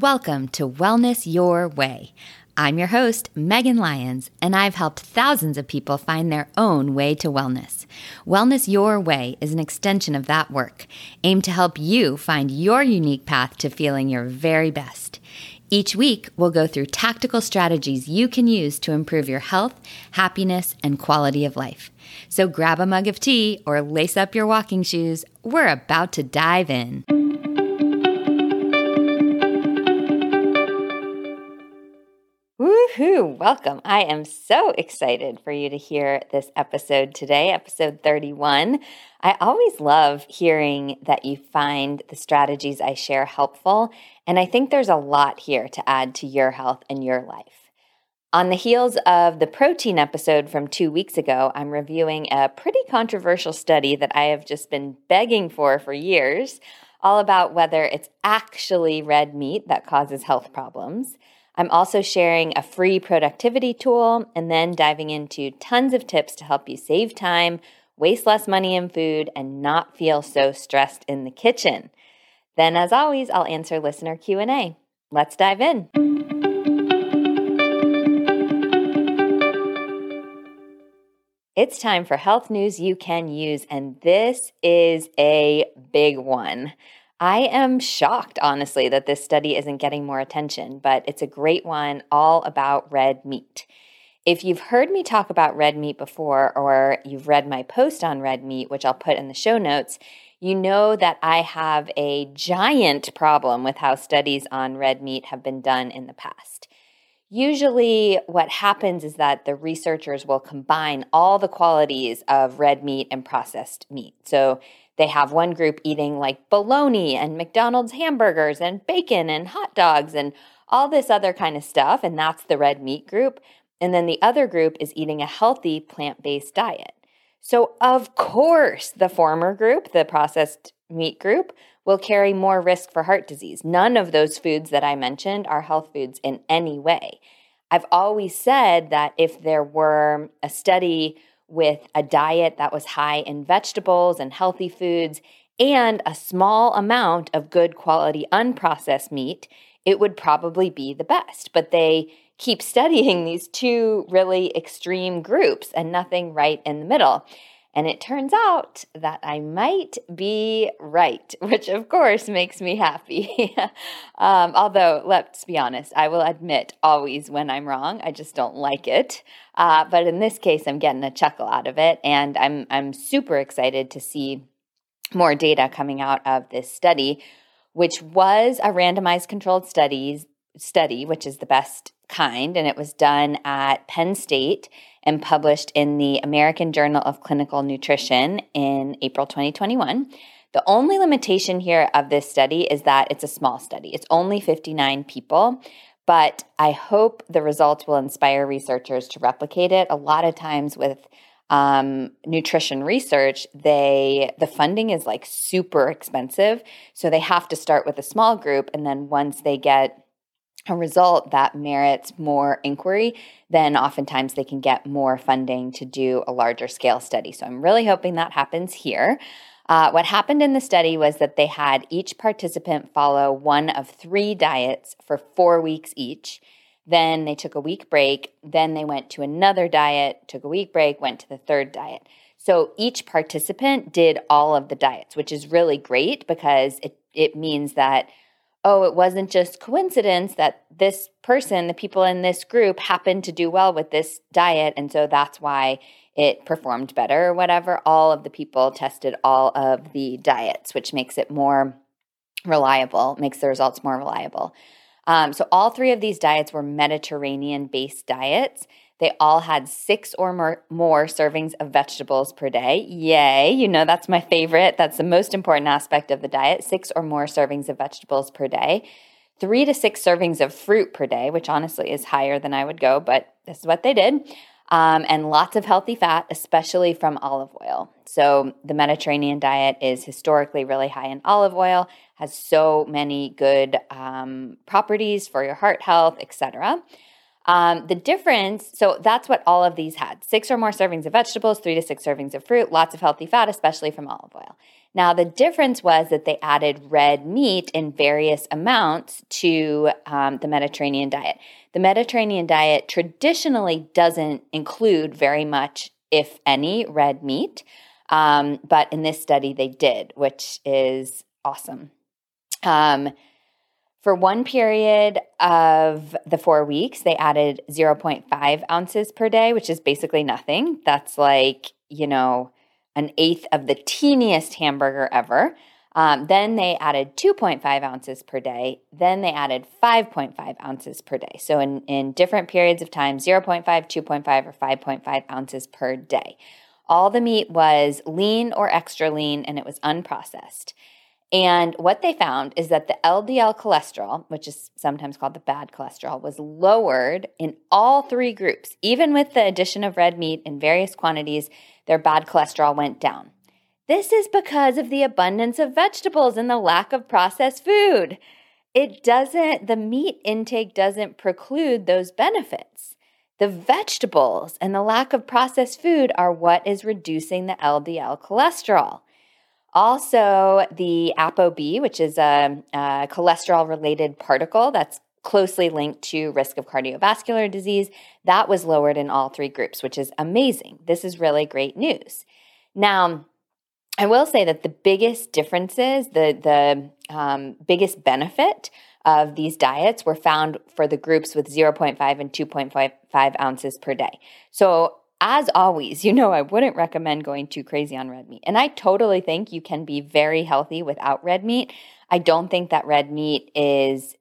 Welcome to Wellness Your Way. I'm your host, Megan Lyons, and I've helped thousands of people find their own way to wellness. Wellness Your Way is an extension of that work, aimed to help you find your unique path to feeling your very best. Each week, we'll go through tactical strategies you can use to improve your health, happiness, and quality of life. So grab a mug of tea or lace up your walking shoes. We're about to dive in. Woohoo! Welcome. I am so excited for you to hear this episode today, episode 31. I always love hearing that you find the strategies I share helpful, and I think there's a lot here to add to your health and your life. On the heels of the protein episode from two weeks ago, I'm reviewing a pretty controversial study that I have just been begging for for years, all about whether it's actually red meat that causes health problems. I'm also sharing a free productivity tool and then diving into tons of tips to help you save time, waste less money in food, and not feel so stressed in the kitchen. Then as always, I'll answer listener Q&A. Let's dive in. It's time for health news you can use, and this is a big one. I am shocked, honestly, that this study isn't getting more attention, but it's a great one all about red meat. If you've heard me talk about red meat before, or you've read my post on red meat, which I'll put in the show notes, you know that I have a giant problem with how studies on red meat have been done in the past. Usually, what happens is that the researchers will combine all the qualities of red meat and processed meat. So, they have one group eating like bologna and McDonald's hamburgers and bacon and hot dogs and all this other kind of stuff, and that's the red meat group. And then the other group is eating a healthy plant based diet. So, of course, the former group, the processed meat group, will carry more risk for heart disease. None of those foods that I mentioned are health foods in any way. I've always said that if there were a study with a diet that was high in vegetables and healthy foods and a small amount of good quality unprocessed meat, it would probably be the best. But they keep studying these two really extreme groups and nothing right in the middle. And it turns out that I might be right, which of course makes me happy. um, although, let's be honest, I will admit always when I'm wrong. I just don't like it. Uh, but in this case, I'm getting a chuckle out of it, and I'm I'm super excited to see more data coming out of this study, which was a randomized controlled studies study, which is the best kind, and it was done at Penn State and published in the American Journal of Clinical Nutrition in April 2021. The only limitation here of this study is that it's a small study. It's only 59 people, but I hope the results will inspire researchers to replicate it. A lot of times with um, nutrition research, they the funding is like super expensive, so they have to start with a small group, and then once they get a result that merits more inquiry, then oftentimes they can get more funding to do a larger scale study. So I'm really hoping that happens here. Uh, what happened in the study was that they had each participant follow one of three diets for four weeks each. Then they took a week break. Then they went to another diet, took a week break, went to the third diet. So each participant did all of the diets, which is really great because it, it means that oh, it wasn't just coincidence that this person, the people in this group, happened to do well with this diet. And so that's why it performed better or whatever. All of the people tested all of the diets, which makes it more reliable, makes the results more reliable. Um, so all three of these diets were Mediterranean based diets. They all had six or more, more servings of vegetables per day. Yay. You know, that's my favorite. That's the most important aspect of the diet six or more servings of vegetables per day. Three to six servings of fruit per day, which honestly is higher than I would go, but this is what they did. Um, and lots of healthy fat, especially from olive oil. So, the Mediterranean diet is historically really high in olive oil, has so many good um, properties for your heart health, etc. Um, the difference, so that's what all of these had six or more servings of vegetables, three to six servings of fruit, lots of healthy fat, especially from olive oil. Now, the difference was that they added red meat in various amounts to um, the Mediterranean diet. The Mediterranean diet traditionally doesn't include very much, if any, red meat. Um, but in this study, they did, which is awesome. Um, for one period of the four weeks, they added 0.5 ounces per day, which is basically nothing. That's like, you know, an eighth of the teeniest hamburger ever. Um, then they added 2.5 ounces per day. Then they added 5.5 ounces per day. So in, in different periods of time, 0.5, 2.5, or 5.5 ounces per day. All the meat was lean or extra lean and it was unprocessed. And what they found is that the LDL cholesterol, which is sometimes called the bad cholesterol, was lowered in all three groups. Even with the addition of red meat in various quantities, their bad cholesterol went down. This is because of the abundance of vegetables and the lack of processed food. It doesn't, the meat intake doesn't preclude those benefits. The vegetables and the lack of processed food are what is reducing the LDL cholesterol. Also, the ApoB, which is a, a cholesterol related particle that's closely linked to risk of cardiovascular disease, that was lowered in all three groups, which is amazing. This is really great news. Now, I will say that the biggest differences, the the um, biggest benefit of these diets were found for the groups with 0.5 and 2.5 ounces per day. So as always, you know, I wouldn't recommend going too crazy on red meat. And I totally think you can be very healthy without red meat. I don't think that red meat is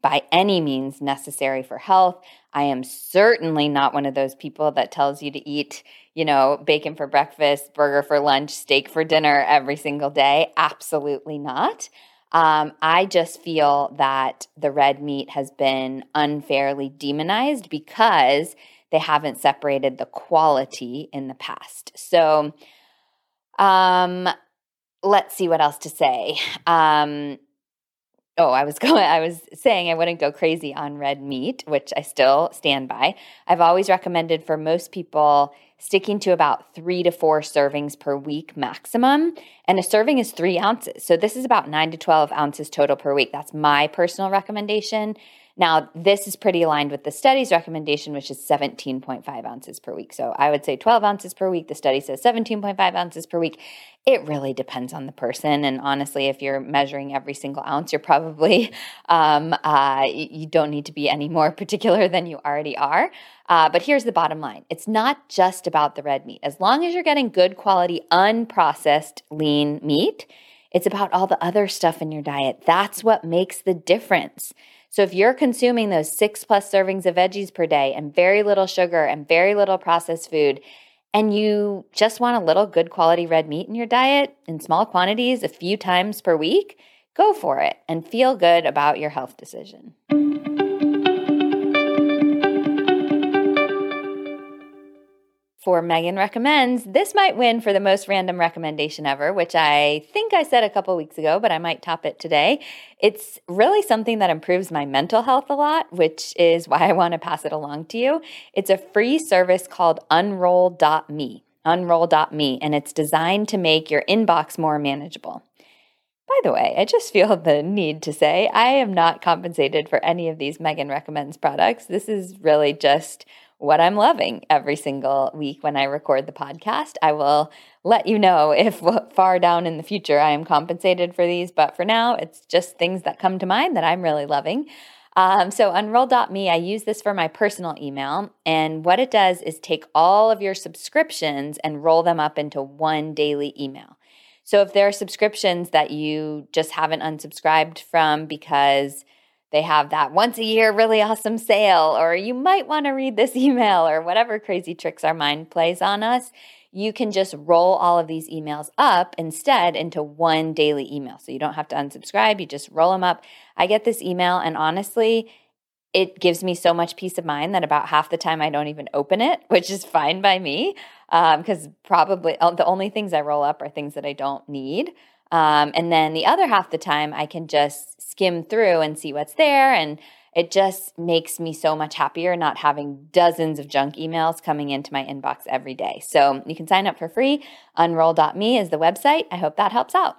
by any means necessary for health. I am certainly not one of those people that tells you to eat, you know, bacon for breakfast, burger for lunch, steak for dinner every single day. Absolutely not. Um, I just feel that the red meat has been unfairly demonized because they haven't separated the quality in the past. So, um, let's see what else to say. Um, oh, I was going. I was saying I wouldn't go crazy on red meat, which I still stand by. I've always recommended for most people sticking to about three to four servings per week maximum. And a serving is three ounces. So this is about nine to 12 ounces total per week. That's my personal recommendation. Now, this is pretty aligned with the study's recommendation, which is 17.5 ounces per week. So I would say 12 ounces per week. The study says 17.5 ounces per week. It really depends on the person. And honestly, if you're measuring every single ounce, you're probably, um, uh, you don't need to be any more particular than you already are. Uh, but here's the bottom line it's not just about the red meat. As long as you're getting good quality, unprocessed, lean meat, it's about all the other stuff in your diet. That's what makes the difference. So if you're consuming those six plus servings of veggies per day and very little sugar and very little processed food, and you just want a little good quality red meat in your diet in small quantities a few times per week, go for it and feel good about your health decision. For Megan Recommends, this might win for the most random recommendation ever, which I think I said a couple weeks ago, but I might top it today. It's really something that improves my mental health a lot, which is why I want to pass it along to you. It's a free service called unroll.me, unroll.me, and it's designed to make your inbox more manageable. By the way, I just feel the need to say I am not compensated for any of these Megan Recommends products. This is really just what I'm loving every single week when I record the podcast. I will let you know if far down in the future I am compensated for these, but for now, it's just things that come to mind that I'm really loving. Um, so, unroll.me, I use this for my personal email. And what it does is take all of your subscriptions and roll them up into one daily email. So, if there are subscriptions that you just haven't unsubscribed from because they have that once a year really awesome sale, or you might want to read this email, or whatever crazy tricks our mind plays on us. You can just roll all of these emails up instead into one daily email. So you don't have to unsubscribe, you just roll them up. I get this email, and honestly, it gives me so much peace of mind that about half the time I don't even open it, which is fine by me. Because um, probably uh, the only things I roll up are things that I don't need. Um, and then the other half the time, I can just skim through and see what's there. And It just makes me so much happier not having dozens of junk emails coming into my inbox every day. So you can sign up for free. Unroll.me is the website. I hope that helps out.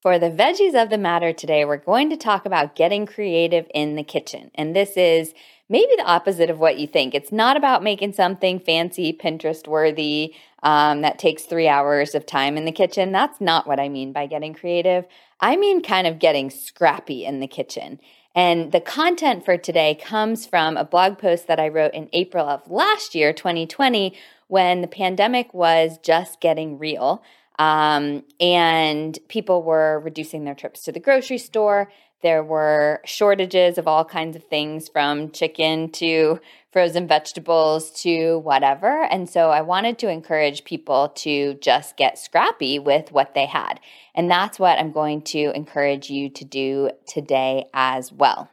For the veggies of the matter today, we're going to talk about getting creative in the kitchen. And this is maybe the opposite of what you think. It's not about making something fancy, Pinterest worthy, um, that takes three hours of time in the kitchen. That's not what I mean by getting creative. I mean kind of getting scrappy in the kitchen. And the content for today comes from a blog post that I wrote in April of last year, 2020, when the pandemic was just getting real. Um, and people were reducing their trips to the grocery store. There were shortages of all kinds of things from chicken to frozen vegetables to whatever. And so I wanted to encourage people to just get scrappy with what they had. And that's what I'm going to encourage you to do today as well.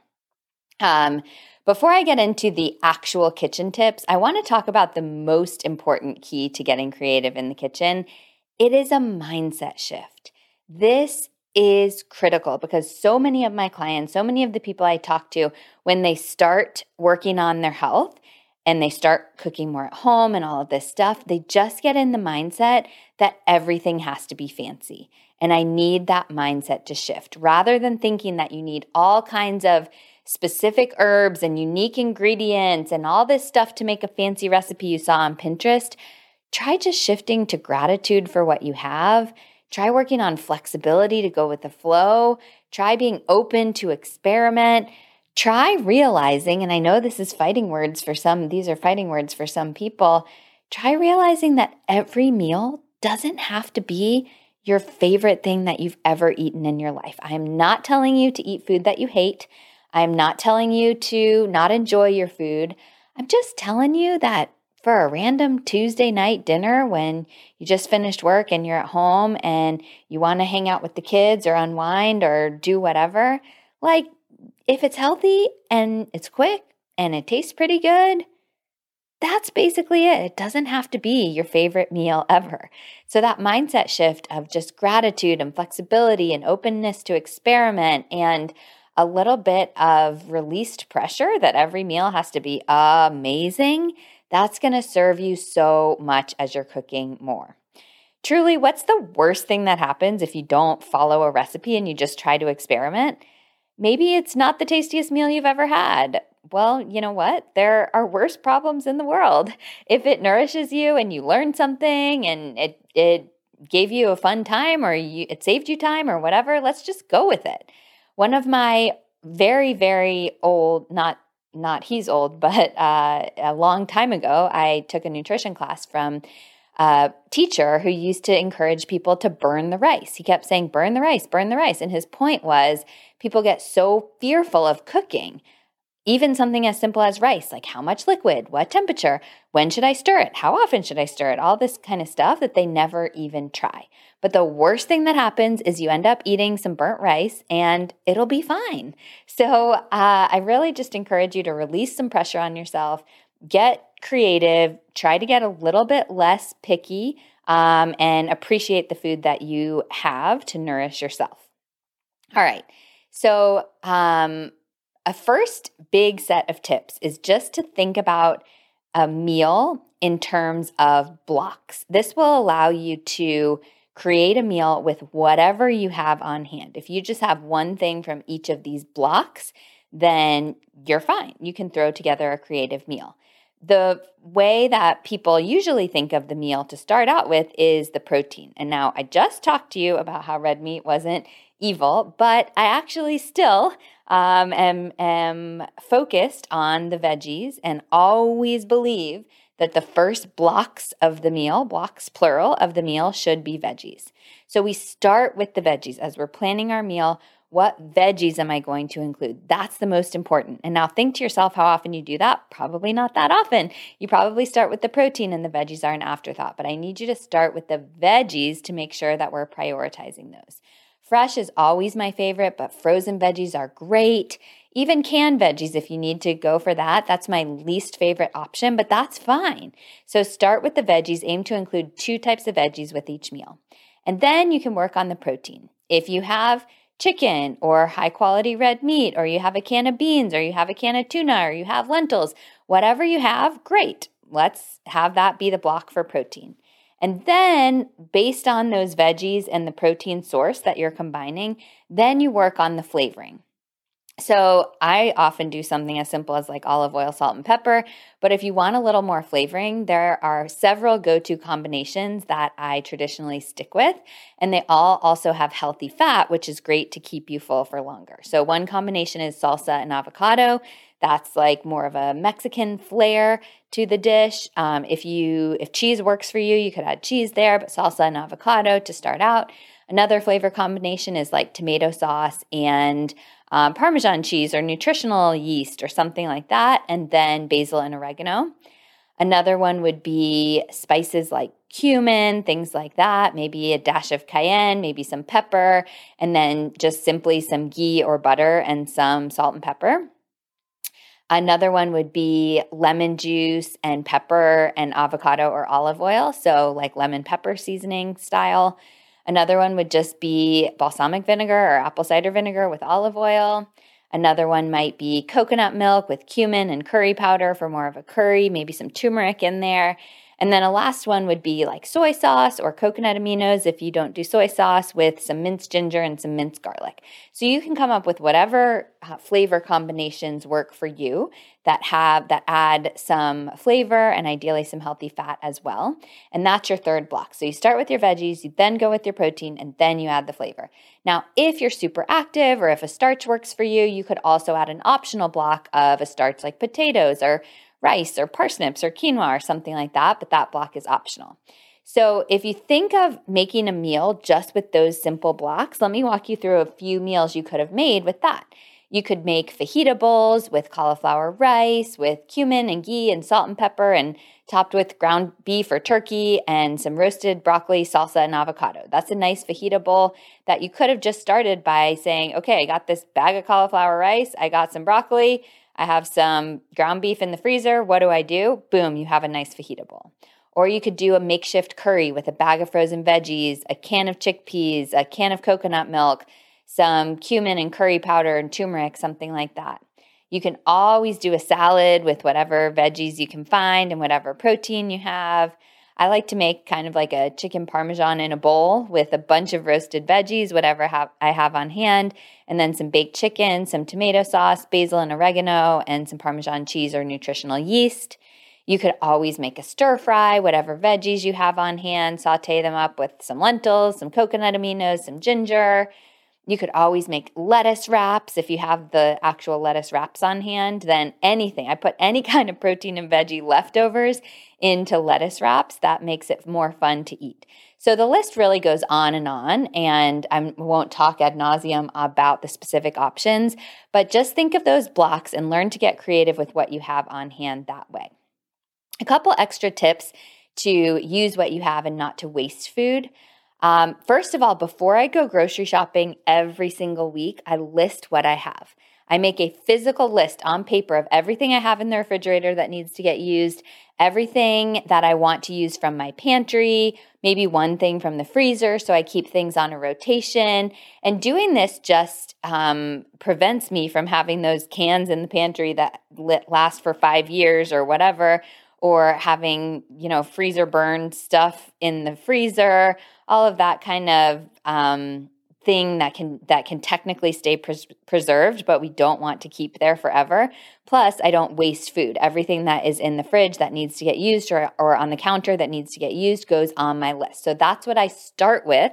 Um, before I get into the actual kitchen tips, I want to talk about the most important key to getting creative in the kitchen, it is a mindset shift. This is critical because so many of my clients, so many of the people I talk to, when they start working on their health and they start cooking more at home and all of this stuff, they just get in the mindset that everything has to be fancy. And I need that mindset to shift rather than thinking that you need all kinds of specific herbs and unique ingredients and all this stuff to make a fancy recipe you saw on Pinterest try just shifting to gratitude for what you have. Try working on flexibility to go with the flow. Try being open to experiment. Try realizing, and I know this is fighting words for some, these are fighting words for some people. Try realizing that every meal doesn't have to be your favorite thing that you've ever eaten in your life. I am not telling you to eat food that you hate. I am not telling you to not enjoy your food. I'm just telling you that for a random Tuesday night dinner when you just finished work and you're at home and you want to hang out with the kids or unwind or do whatever, like if it's healthy and it's quick and it tastes pretty good, that's basically it. It doesn't have to be your favorite meal ever. So, that mindset shift of just gratitude and flexibility and openness to experiment and a little bit of released pressure that every meal has to be amazing that's going to serve you so much as you're cooking more. Truly, what's the worst thing that happens if you don't follow a recipe and you just try to experiment? Maybe it's not the tastiest meal you've ever had. Well, you know what? There are worse problems in the world. If it nourishes you and you learn something and it it gave you a fun time or you, it saved you time or whatever, let's just go with it. One of my very very old, not not he's old, but uh, a long time ago, I took a nutrition class from a teacher who used to encourage people to burn the rice. He kept saying, burn the rice, burn the rice. And his point was people get so fearful of cooking even something as simple as rice, like how much liquid, what temperature, when should I stir it, how often should I stir it, all this kind of stuff that they never even try. But the worst thing that happens is you end up eating some burnt rice and it'll be fine. So uh, I really just encourage you to release some pressure on yourself, get creative, try to get a little bit less picky, um, and appreciate the food that you have to nourish yourself. All right. So, um, a first big set of tips is just to think about a meal in terms of blocks. This will allow you to create a meal with whatever you have on hand. If you just have one thing from each of these blocks, then you're fine. You can throw together a creative meal. The way that people usually think of the meal to start out with is the protein. And now I just talked to you about how red meat wasn't evil, but I actually still um, am, am focused on the veggies and always believe that the first blocks of the meal, blocks plural of the meal, should be veggies. So we start with the veggies as we're planning our meal. What veggies am I going to include? That's the most important. And now think to yourself how often you do that. Probably not that often. You probably start with the protein and the veggies are an afterthought, but I need you to start with the veggies to make sure that we're prioritizing those. Fresh is always my favorite, but frozen veggies are great. Even canned veggies, if you need to go for that, that's my least favorite option, but that's fine. So start with the veggies, aim to include two types of veggies with each meal. And then you can work on the protein. If you have chicken or high quality red meat, or you have a can of beans, or you have a can of tuna, or you have lentils, whatever you have, great. Let's have that be the block for protein. And then, based on those veggies and the protein source that you're combining, then you work on the flavoring. So, I often do something as simple as like olive oil, salt, and pepper. But if you want a little more flavoring, there are several go to combinations that I traditionally stick with. And they all also have healthy fat, which is great to keep you full for longer. So, one combination is salsa and avocado. That's like more of a Mexican flair to the dish. Um, if you if cheese works for you, you could add cheese there, but salsa and avocado to start out. Another flavor combination is like tomato sauce and um, Parmesan cheese or nutritional yeast or something like that, and then basil and oregano. Another one would be spices like cumin, things like that, maybe a dash of cayenne, maybe some pepper, and then just simply some ghee or butter and some salt and pepper. Another one would be lemon juice and pepper and avocado or olive oil. So, like lemon pepper seasoning style. Another one would just be balsamic vinegar or apple cider vinegar with olive oil. Another one might be coconut milk with cumin and curry powder for more of a curry, maybe some turmeric in there. And then a last one would be like soy sauce or coconut aminos if you don't do soy sauce with some minced ginger and some minced garlic. So you can come up with whatever uh, flavor combinations work for you that have that add some flavor and ideally some healthy fat as well. And that's your third block. So you start with your veggies, you then go with your protein and then you add the flavor. Now, if you're super active or if a starch works for you, you could also add an optional block of a starch like potatoes or rice or parsnips or quinoa or something like that, but that block is optional. So, if you think of making a meal just with those simple blocks, let me walk you through a few meals you could have made with that. You could make fajita bowls with cauliflower rice, with cumin and ghee and salt and pepper, and topped with ground beef or turkey and some roasted broccoli, salsa, and avocado. That's a nice fajita bowl that you could have just started by saying, okay, I got this bag of cauliflower rice, I got some broccoli, I have some ground beef in the freezer. What do I do? Boom, you have a nice fajita bowl. Or you could do a makeshift curry with a bag of frozen veggies, a can of chickpeas, a can of coconut milk, some cumin and curry powder and turmeric, something like that. You can always do a salad with whatever veggies you can find and whatever protein you have. I like to make kind of like a chicken parmesan in a bowl with a bunch of roasted veggies, whatever I have on hand, and then some baked chicken, some tomato sauce, basil and oregano, and some parmesan cheese or nutritional yeast. You could always make a stir fry, whatever veggies you have on hand, saute them up with some lentils, some coconut aminos, some ginger, you could always make lettuce wraps if you have the actual lettuce wraps on hand. Then anything, I put any kind of protein and veggie leftovers into lettuce wraps. That makes it more fun to eat. So the list really goes on and on, and I won't talk ad nauseum about the specific options, but just think of those blocks and learn to get creative with what you have on hand that way. A couple extra tips to use what you have and not to waste food. Um, first of all, before I go grocery shopping every single week, I list what I have. I make a physical list on paper of everything I have in the refrigerator that needs to get used, everything that I want to use from my pantry, maybe one thing from the freezer, so I keep things on a rotation. And doing this just um, prevents me from having those cans in the pantry that last for five years or whatever, or having, you know, freezer burned stuff in the freezer, all of that kind of um, thing that can that can technically stay pres- preserved but we don't want to keep there forever. Plus i don't waste food. Everything that is in the fridge that needs to get used or, or on the counter that needs to get used goes on my list. So that's what i start with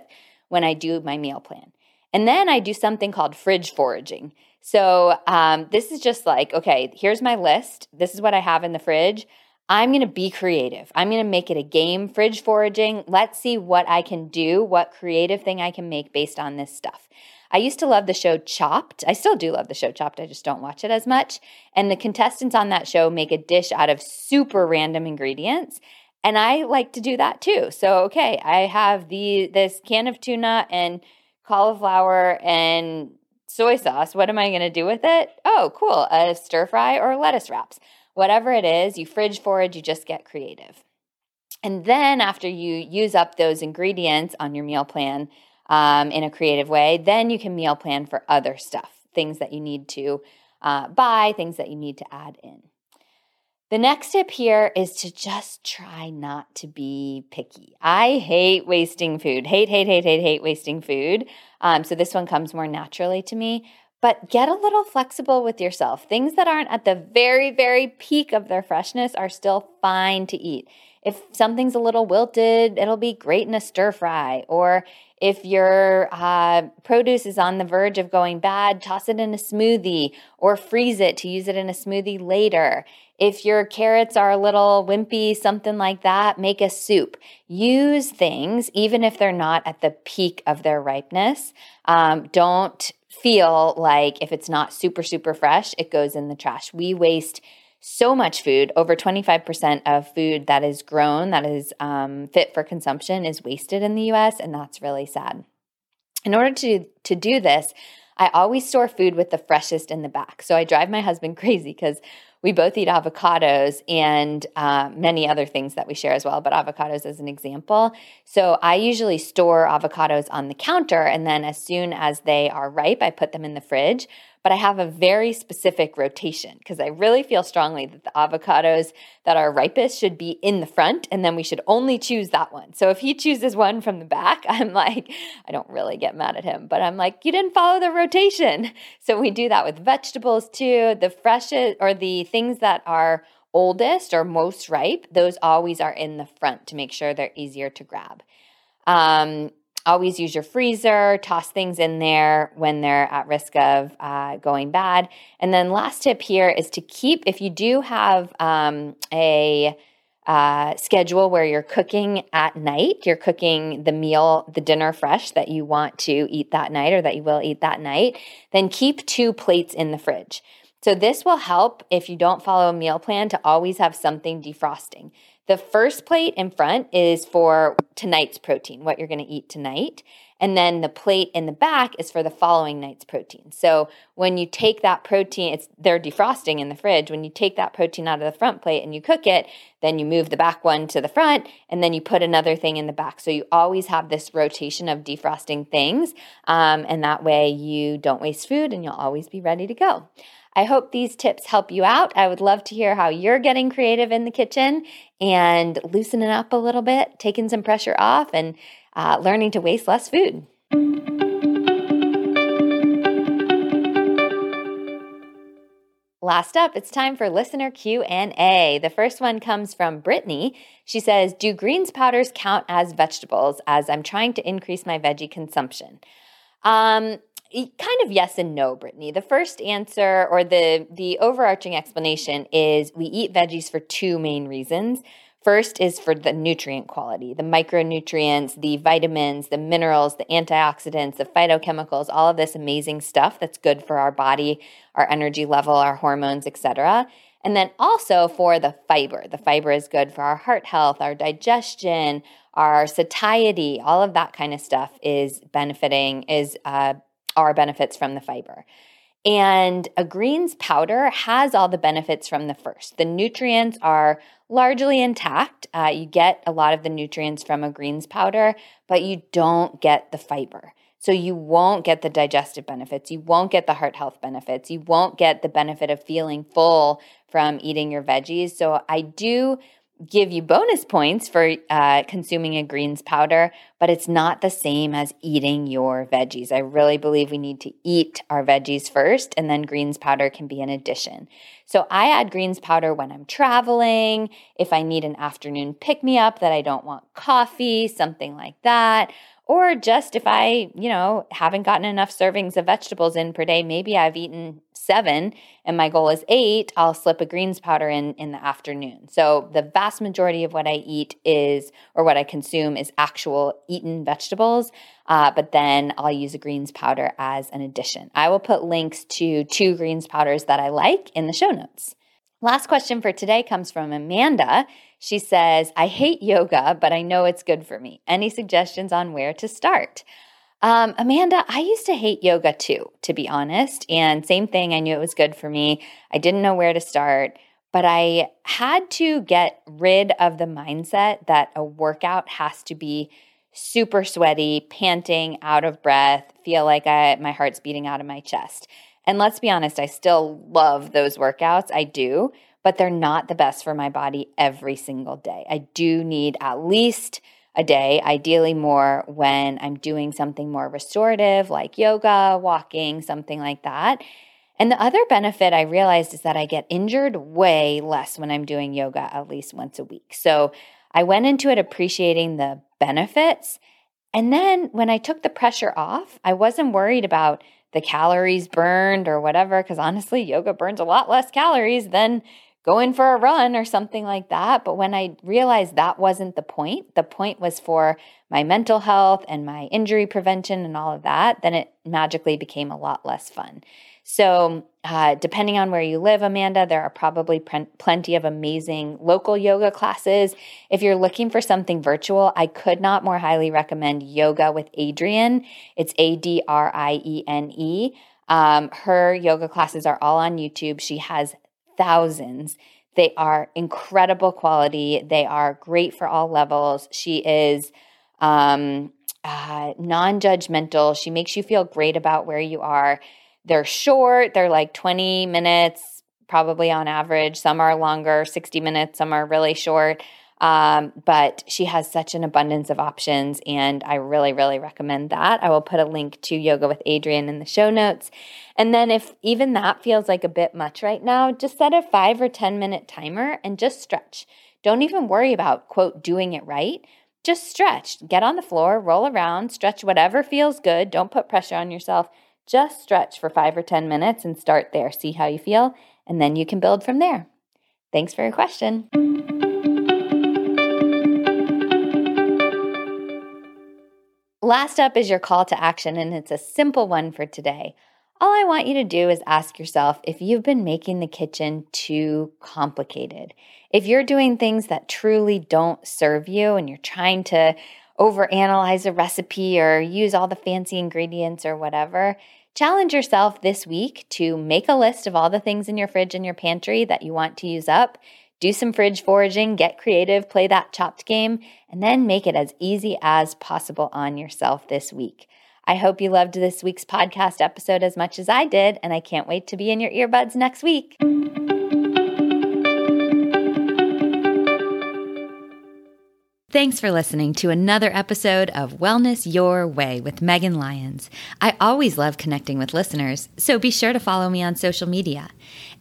when i do my meal plan. And then i do something called fridge foraging. So um, this is just like okay here's my list. This is what i have in the fridge I'm going to be creative. I'm going to make it a game, fridge foraging. Let's see what I can do, what creative thing I can make based on this stuff. I used to love the show Chopped. I still do love the show Chopped. I just don't watch it as much. And the contestants on that show make a dish out of super random ingredients. And I like to do that too. So, okay, I have the this can of tuna and cauliflower and soy sauce. What am I going to do with it? Oh, cool. A stir fry or lettuce wraps whatever it is, you fridge forage, you just get creative. And then after you use up those ingredients on your meal plan, um, in a creative way, then you can meal plan for other stuff, things that you need to uh, buy, things that you need to add in. The next tip here is to just try not to be picky. I hate wasting food. Hate, hate, hate, hate, hate wasting food. Um, so this one comes more naturally to me. But get a little flexible with yourself. Things that aren't at the very, very peak of their freshness are still fine to eat. If something's a little wilted, it'll be great in a stir fry. Or if your uh, produce is on the verge of going bad, toss it in a smoothie or freeze it to use it in a smoothie later. If your carrots are a little wimpy, something like that, make a soup. Use things, even if they're not at the peak of their ripeness. Um, don't feel like if it's not super, super fresh, it goes in the trash. We waste so much food. Over 25% of food that is grown, that is um, fit for consumption, is wasted in the US, and that's really sad. In order to, to do this, I always store food with the freshest in the back. So I drive my husband crazy because we both eat avocados and uh, many other things that we share as well, but avocados as an example. So I usually store avocados on the counter, and then as soon as they are ripe, I put them in the fridge but I have a very specific rotation because I really feel strongly that the avocados that are ripest should be in the front and then we should only choose that one. So if he chooses one from the back, I'm like, I don't really get mad at him, but I'm like, you didn't follow the rotation. So we do that with vegetables too. The freshest or the things that are oldest or most ripe, those always are in the front to make sure they're easier to grab. Um, always use your freezer, toss things in there when they're at risk of uh, going bad. And then, last tip here is to keep, if you do have um, a uh, schedule where you're cooking at night, you're cooking the meal, the dinner fresh that you want to eat that night or that you will eat that night, then keep two plates in the fridge. So, this will help if you don't follow a meal plan to always have something defrosting. The first plate in front is for tonight's protein, what you're going to eat tonight. And then the plate in the back is for the following night's protein. So when you take that protein, it's they're defrosting in the fridge. When you take that protein out of the front plate and you cook it, then you move the back one to the front and then you put another thing in the back. So you always have this rotation of defrosting things. Um, and that way you don't waste food and you'll always be ready to go. I hope these tips help you out. I would love to hear how you're getting creative in the kitchen and loosening up a little bit, taking some pressure off, and uh, learning to waste less food. Last up, it's time for listener Q&A. The first one comes from Brittany. She says, "Do greens powders count as vegetables as I'm trying to increase my veggie consumption?" Um, kind of yes and no, Brittany. The first answer or the the overarching explanation is we eat veggies for two main reasons. First is for the nutrient quality, the micronutrients, the vitamins, the minerals, the antioxidants, the phytochemicals, all of this amazing stuff that's good for our body, our energy level, our hormones, etc. And then also for the fiber. The fiber is good for our heart health, our digestion, our satiety, all of that kind of stuff is benefiting, is uh, are benefits from the fiber. And a greens powder has all the benefits from the first. The nutrients are largely intact. Uh, you get a lot of the nutrients from a greens powder, but you don't get the fiber. So you won't get the digestive benefits. You won't get the heart health benefits. You won't get the benefit of feeling full from eating your veggies. So I do give you bonus points for uh, consuming a greens powder, but it's not the same as eating your veggies. I really believe we need to eat our veggies first, and then greens powder can be an addition. So I add greens powder when I'm traveling, if I need an afternoon pick me up that I don't want coffee, something like that. Or just if I, you know, haven't gotten enough servings of vegetables in per day, maybe I've eaten seven and my goal is eight, I'll slip a greens powder in in the afternoon. So the vast majority of what I eat is, or what I consume is actual eaten vegetables. Uh, but then I'll use a greens powder as an addition. I will put links to two greens powders that I like in the show notes. Last question for today comes from Amanda. She says, I hate yoga, but I know it's good for me. Any suggestions on where to start? Um, Amanda, I used to hate yoga too, to be honest. And same thing, I knew it was good for me. I didn't know where to start, but I had to get rid of the mindset that a workout has to be super sweaty, panting, out of breath, feel like I, my heart's beating out of my chest. And let's be honest, I still love those workouts. I do, but they're not the best for my body every single day. I do need at least a day, ideally more when I'm doing something more restorative like yoga, walking, something like that. And the other benefit I realized is that I get injured way less when I'm doing yoga at least once a week. So I went into it appreciating the benefits. And then when I took the pressure off, I wasn't worried about the calories burned or whatever, because honestly, yoga burns a lot less calories than going for a run or something like that. But when I realized that wasn't the point, the point was for my mental health and my injury prevention and all of that, then it magically became a lot less fun. So, uh, depending on where you live, Amanda, there are probably pre- plenty of amazing local yoga classes. If you're looking for something virtual, I could not more highly recommend Yoga with Adriene. It's A D R I E N E. Um, her yoga classes are all on YouTube. She has thousands. They are incredible quality. They are great for all levels. She is um, uh, non judgmental. She makes you feel great about where you are. They're short, they're like 20 minutes, probably on average. Some are longer, 60 minutes, some are really short. Um, but she has such an abundance of options, and I really, really recommend that. I will put a link to Yoga with Adriene in the show notes. And then, if even that feels like a bit much right now, just set a five or 10 minute timer and just stretch. Don't even worry about, quote, doing it right. Just stretch. Get on the floor, roll around, stretch whatever feels good. Don't put pressure on yourself. Just stretch for five or 10 minutes and start there. See how you feel, and then you can build from there. Thanks for your question. Last up is your call to action, and it's a simple one for today. All I want you to do is ask yourself if you've been making the kitchen too complicated. If you're doing things that truly don't serve you and you're trying to overanalyze a recipe or use all the fancy ingredients or whatever, challenge yourself this week to make a list of all the things in your fridge and your pantry that you want to use up do some fridge foraging, get creative, play that chopped game, and then make it as easy as possible on yourself this week. I hope you loved this week's podcast episode as much as I did, and I can't wait to be in your earbuds next week. Thanks for listening to another episode of Wellness Your Way with Megan Lyons. I always love connecting with listeners, so be sure to follow me on social media.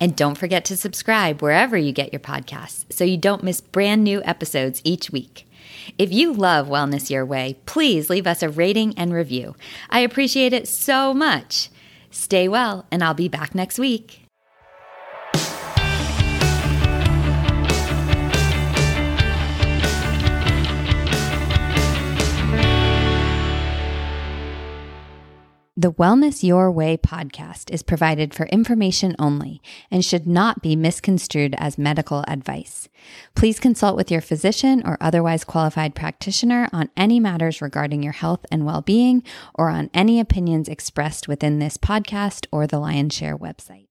And don't forget to subscribe wherever you get your podcasts so you don't miss brand new episodes each week. If you love Wellness Your Way, please leave us a rating and review. I appreciate it so much. Stay well, and I'll be back next week. The Wellness Your Way podcast is provided for information only and should not be misconstrued as medical advice. Please consult with your physician or otherwise qualified practitioner on any matters regarding your health and well being or on any opinions expressed within this podcast or the Lyons' Share website.